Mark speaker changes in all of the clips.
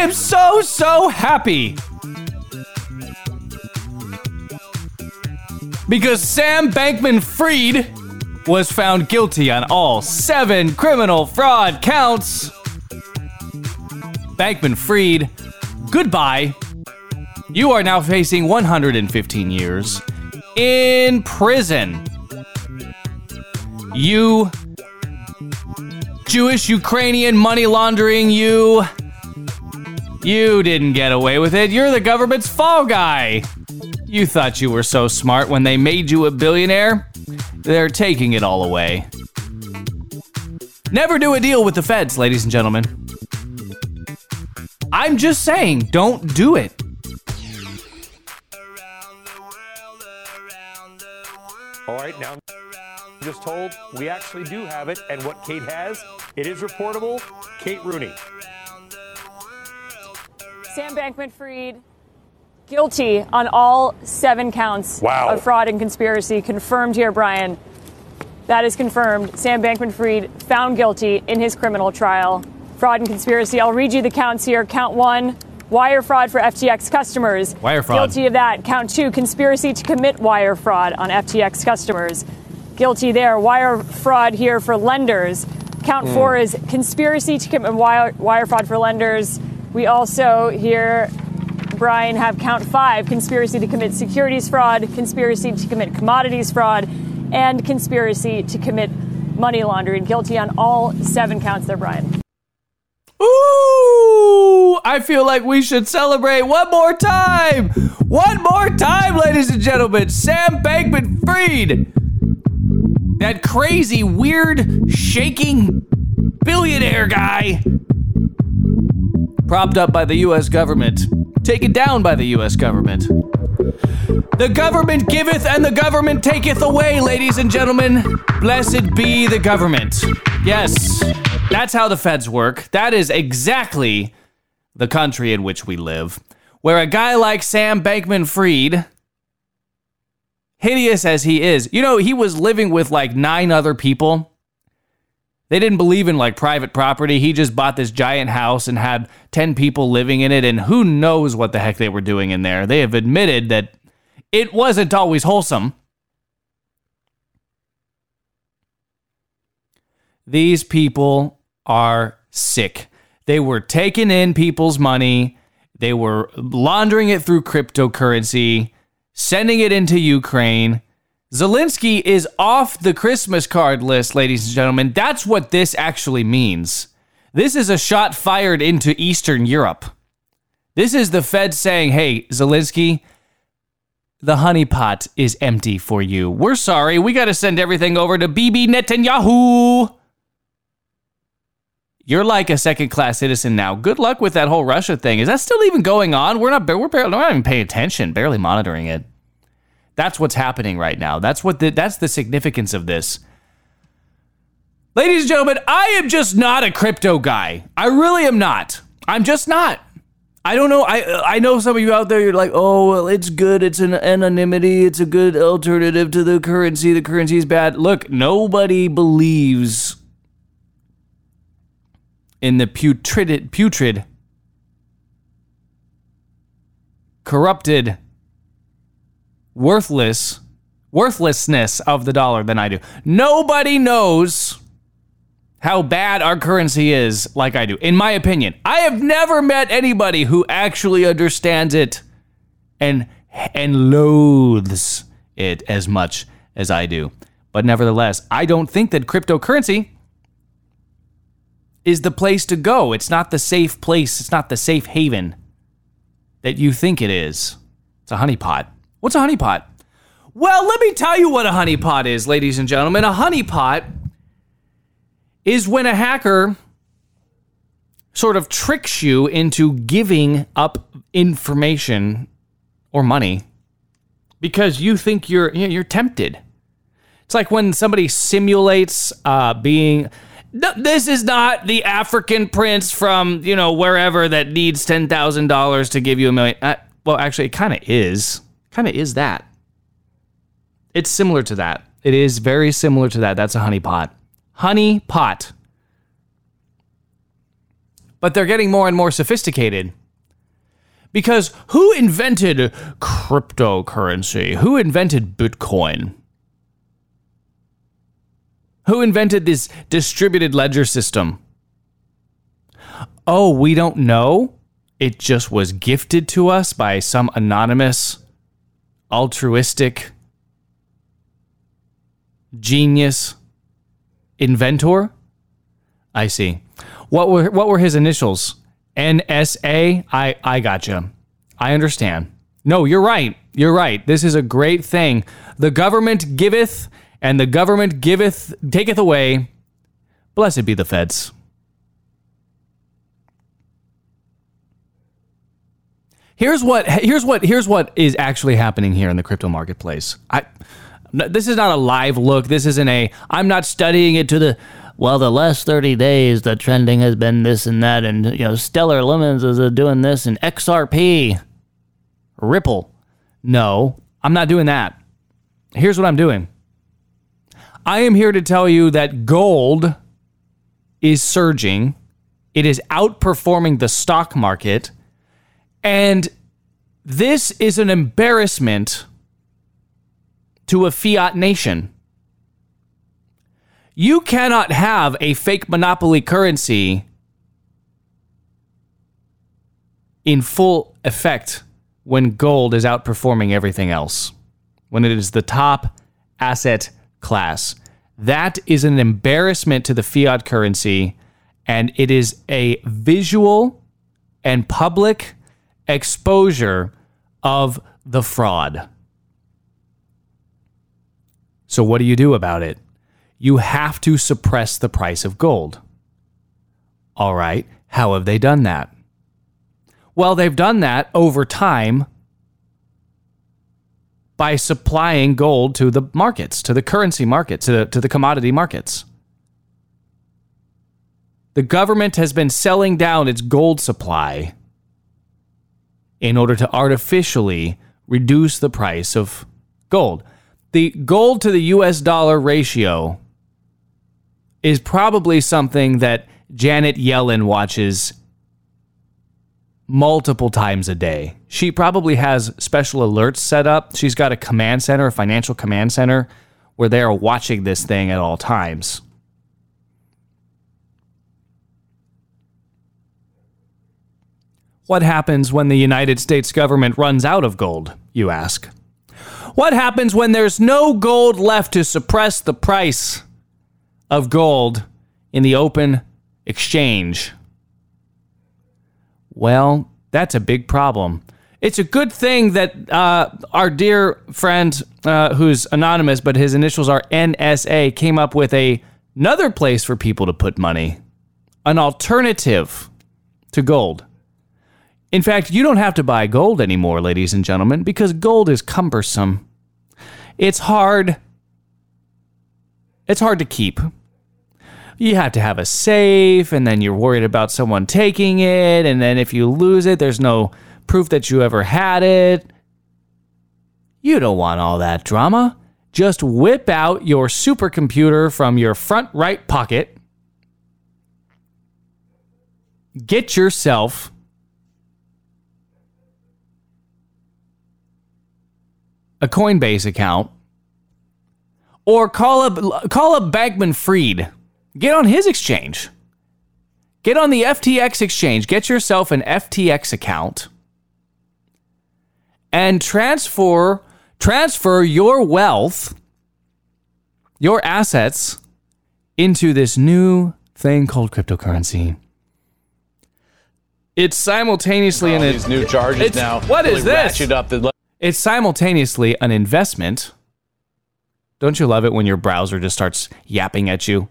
Speaker 1: am so, so happy. Because Sam Bankman Fried was found guilty on all seven criminal fraud counts. Bankman Fried, goodbye. You are now facing 115 years in prison. You Jewish Ukrainian money laundering, you. You didn't get away with it. You're the government's fall guy. You thought you were so smart when they made you a billionaire. They're taking it all away. Never do a deal with the feds, ladies and gentlemen. I'm just saying, don't do it.
Speaker 2: All right, now just told we actually do have it, and what Kate has, it is reportable. Kate Rooney.
Speaker 3: Sam Bankman Fried guilty on all seven counts
Speaker 2: Wow.
Speaker 3: of fraud and conspiracy. Confirmed here, Brian. That is confirmed. Sam Bankman Fried found guilty in his criminal trial. Fraud and conspiracy. I'll read you the counts here. Count one. Wire fraud for FTX customers.
Speaker 1: Wire fraud.
Speaker 3: Guilty of that. Count two. Conspiracy to commit wire fraud on FTX customers. Guilty there. Wire fraud here for lenders. Count hmm. four is conspiracy to commit wire, wire fraud for lenders. We also here Brian have count five conspiracy to commit securities fraud, conspiracy to commit commodities fraud, and conspiracy to commit money laundering. Guilty on all seven counts there, Brian.
Speaker 1: Ooh, I feel like we should celebrate one more time. One more time, ladies and gentlemen. Sam Bankman Fried. That crazy, weird, shaking billionaire guy. Propped up by the US government. Taken down by the US government. The government giveth and the government taketh away, ladies and gentlemen. Blessed be the government. Yes, that's how the feds work. That is exactly the country in which we live, where a guy like Sam Bankman Fried, hideous as he is, you know, he was living with like nine other people. They didn't believe in like private property. He just bought this giant house and had 10 people living in it, and who knows what the heck they were doing in there. They have admitted that it wasn't always wholesome. These people are sick. They were taking in people's money, they were laundering it through cryptocurrency, sending it into Ukraine. Zelensky is off the Christmas card list, ladies and gentlemen. That's what this actually means. This is a shot fired into Eastern Europe. This is the Fed saying, hey, Zelensky, the honeypot is empty for you. We're sorry. We got to send everything over to Bibi Netanyahu. You're like a second class citizen now. Good luck with that whole Russia thing. Is that still even going on? We're not we're barely, we're not even paying attention, barely monitoring it. That's what's happening right now. That's what the, that's the significance of this. Ladies and gentlemen, I am just not a crypto guy. I really am not. I'm just not. I don't know. I I know some of you out there. You're like, oh, well, it's good. It's an anonymity. It's a good alternative to the currency. The currency is bad. Look, nobody believes in the putrid, putrid, corrupted, worthless, worthlessness of the dollar than I do. Nobody knows how bad our currency is like I do, in my opinion. I have never met anybody who actually understands it and and loathes it as much as I do. But nevertheless, I don't think that cryptocurrency is the place to go. It's not the safe place, it's not the safe haven that you think it is. It's a honeypot. What's a honeypot? Well, let me tell you what a honeypot is, ladies and gentlemen. A honeypot is when a hacker sort of tricks you into giving up information or money because you think you're you're tempted. It's like when somebody simulates uh, being. No, this is not the African prince from you know wherever that needs ten thousand dollars to give you a million. Uh, well, actually, it kind of is. Kind of is that. It's similar to that. It is very similar to that. That's a honeypot. Honey pot. but they're getting more and more sophisticated. Because who invented cryptocurrency? Who invented Bitcoin? Who invented this distributed ledger system? Oh, we don't know. It just was gifted to us by some anonymous, altruistic, genius inventor. I see. What were what were his initials? NSA? I I gotcha. I understand. No, you're right. You're right. This is a great thing. The government giveth, and the government giveth taketh away. Blessed be the feds. Here's what here's what here's what is actually happening here in the crypto marketplace. I this is not a live look. This isn't a I'm not studying it to the well, the last 30 days, the trending has been this and that, and, you know, Stellar Lumens is uh, doing this, and XRP, Ripple. No, I'm not doing that. Here's what I'm doing I am here to tell you that gold is surging, it is outperforming the stock market, and this is an embarrassment to a fiat nation. You cannot have a fake monopoly currency in full effect when gold is outperforming everything else, when it is the top asset class. That is an embarrassment to the fiat currency, and it is a visual and public exposure of the fraud. So, what do you do about it? you have to suppress the price of gold. All right, how have they done that? Well, they've done that over time by supplying gold to the markets, to the currency markets, to the, to the commodity markets. The government has been selling down its gold supply in order to artificially reduce the price of gold. The gold to the US dollar ratio is probably something that Janet Yellen watches multiple times a day. She probably has special alerts set up. She's got a command center, a financial command center, where they are watching this thing at all times. What happens when the United States government runs out of gold, you ask? What happens when there's no gold left to suppress the price? of gold in the open exchange. Well, that's a big problem. It's a good thing that uh, our dear friend, uh, who's anonymous, but his initials are NSA, came up with a, another place for people to put money, an alternative to gold. In fact, you don't have to buy gold anymore, ladies and gentlemen, because gold is cumbersome. It's hard. It's hard to keep you have to have a safe, and then you're worried about someone taking it, and then if you lose it, there's no proof that you ever had it. You don't want all that drama. Just whip out your supercomputer from your front right pocket. Get yourself a Coinbase account or call up call up Bankman Freed. Get on his exchange. Get on the FTX exchange. Get yourself an FTX account and transfer transfer your wealth, your assets into this new thing called cryptocurrency. It's simultaneously
Speaker 4: in
Speaker 1: these
Speaker 4: new charges now.
Speaker 1: What really is this?
Speaker 4: Up the-
Speaker 1: it's simultaneously an investment. Don't you love it when your browser just starts yapping at you?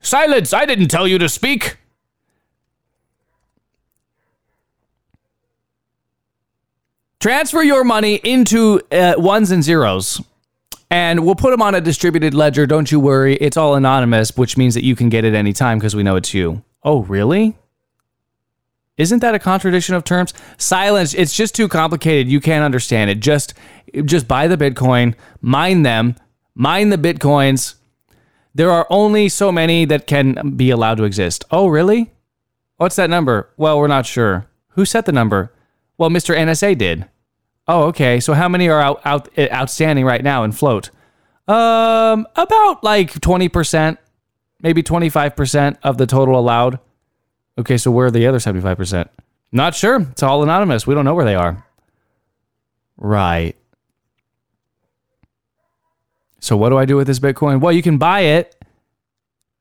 Speaker 1: Silence! I didn't tell you to speak! Transfer your money into uh, ones and zeros, and we'll put them on a distributed ledger. Don't you worry. It's all anonymous, which means that you can get it anytime because we know it's you. Oh, really? Isn't that a contradiction of terms? Silence. It's just too complicated. You can't understand it. Just, just buy the Bitcoin, mine them, mine the Bitcoins, there are only so many that can be allowed to exist. Oh, really? What's that number? Well, we're not sure. Who set the number? Well, Mr. NSA did. Oh, okay. So how many are out, out eh, outstanding right now in float? Um, about like 20%, maybe 25% of the total allowed. Okay, so where are the other 75%? Not sure. It's all anonymous. We don't know where they are. Right. So what do I do with this Bitcoin? Well, you can buy it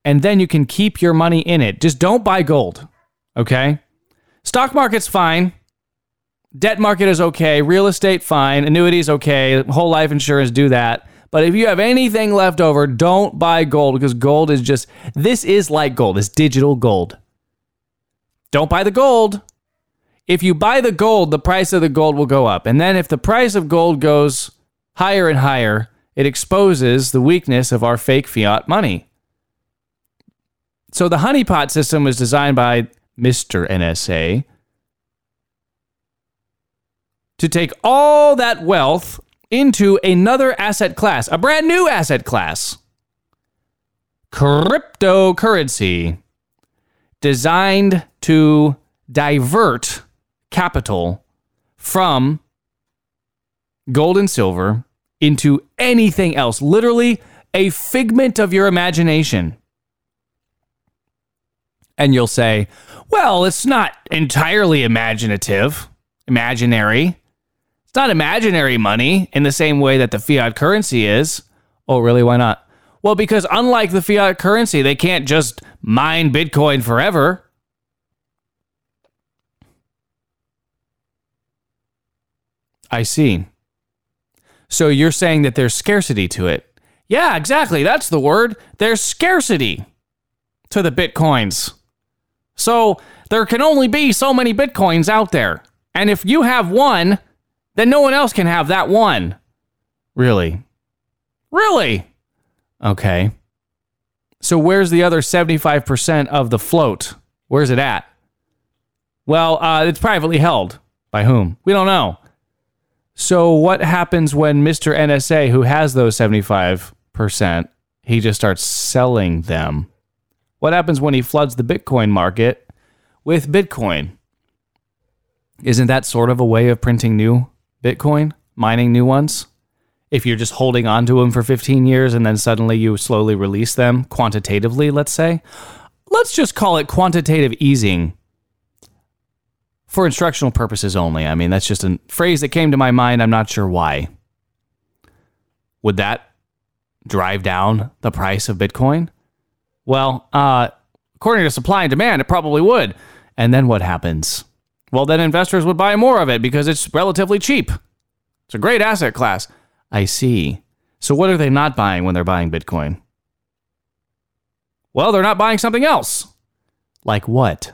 Speaker 1: and then you can keep your money in it. Just don't buy gold. Okay? Stock market's fine. Debt market is okay. Real estate fine. Annuities okay. Whole life insurance do that. But if you have anything left over, don't buy gold because gold is just this is like gold. It's digital gold. Don't buy the gold. If you buy the gold, the price of the gold will go up. And then if the price of gold goes higher and higher, it exposes the weakness of our fake fiat money. So the honeypot system was designed by Mr. NSA to take all that wealth into another asset class, a brand new asset class cryptocurrency, designed to divert capital from gold and silver into anything else. Literally, a figment of your imagination. And you'll say, well, it's not entirely imaginative, imaginary. It's not imaginary money in the same way that the fiat currency is. Oh, really? Why not? Well, because unlike the fiat currency, they can't just mine Bitcoin forever. I see. So you're saying that there's scarcity to it. Yeah, exactly. That's the word. There's scarcity to the Bitcoins. So there can only be so many Bitcoins out there. And if you have one, then no one else can have that one. Really? Really? Okay. So where's the other 75% of the float? Where's it at? Well, uh, it's privately held. By whom? We don't know. So what happens when Mr. NSA, who has those 75%, he just starts selling them? What happens when he floods the Bitcoin market with Bitcoin? Isn't that sort of a way of printing new Bitcoin, mining new ones? If you're just holding on to them for 15 years and then suddenly you slowly release them quantitatively, let's say, let's just call it quantitative easing for instructional purposes only. I mean, that's just a phrase that came to my mind. I'm not sure why. Would that drive down the price of Bitcoin? Well, uh, according to supply and demand, it probably would. And then what happens? Well, then investors would buy more of it because it's relatively cheap. It's a great asset class. I see. So, what are they not buying when they're buying Bitcoin? Well, they're not buying something else. Like what?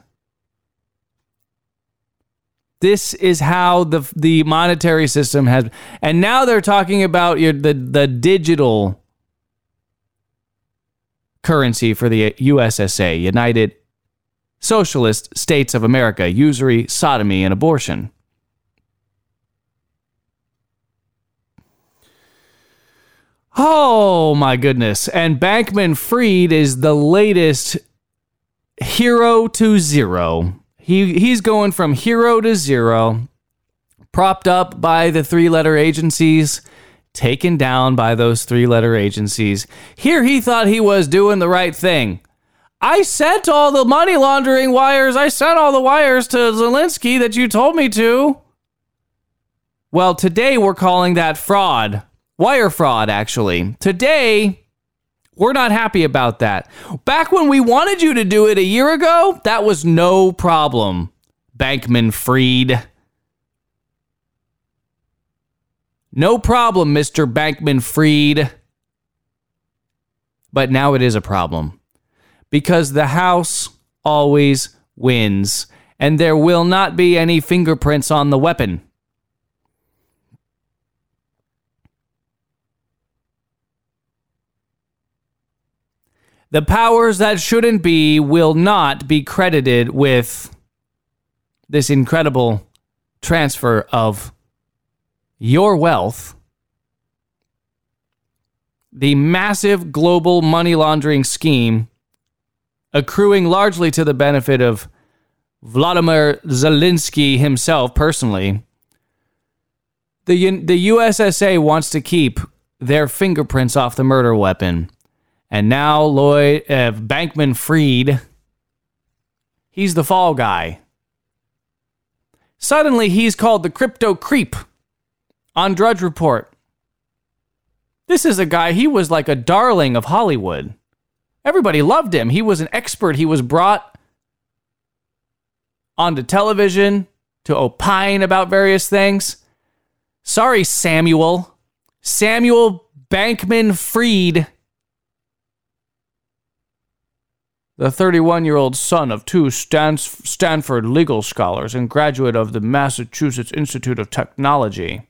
Speaker 1: This is how the the monetary system has, and now they're talking about your, the the digital currency for the USSA, United Socialist States of America, usury, sodomy, and abortion. Oh my goodness. And Bankman Fried is the latest hero to zero. He he's going from hero to zero, propped up by the three-letter agencies, taken down by those three-letter agencies. Here he thought he was doing the right thing. I sent all the money laundering wires. I sent all the wires to Zelensky that you told me to. Well, today we're calling that fraud. Wire fraud, actually. Today, we're not happy about that. Back when we wanted you to do it a year ago, that was no problem. Bankman Fried. No problem, Mr. Bankman Fried. But now it is a problem because the House always wins, and there will not be any fingerprints on the weapon. The powers that shouldn't be will not be credited with this incredible transfer of your wealth, the massive global money laundering scheme accruing largely to the benefit of Vladimir Zelensky himself personally. The, the USSA wants to keep their fingerprints off the murder weapon. And now Lloyd uh, Bankman Freed, he's the fall guy. Suddenly, he's called the crypto creep on Drudge Report. This is a guy, he was like a darling of Hollywood. Everybody loved him. He was an expert. He was brought onto television to opine about various things. Sorry, Samuel. Samuel Bankman Fried, the 31 year old son of two Stanford legal scholars and graduate of the Massachusetts Institute of Technology.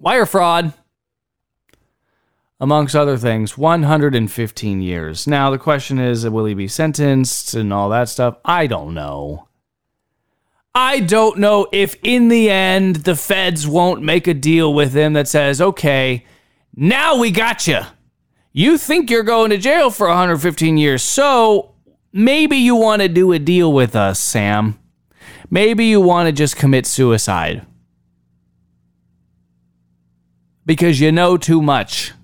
Speaker 1: Wire fraud, amongst other things, 115 years. Now, the question is will he be sentenced and all that stuff? I don't know. I don't know if in the end the feds won't make a deal with him that says, okay, now we got you. You think you're going to jail for 115 years, so maybe you want to do a deal with us, Sam. Maybe you want to just commit suicide because you know too much.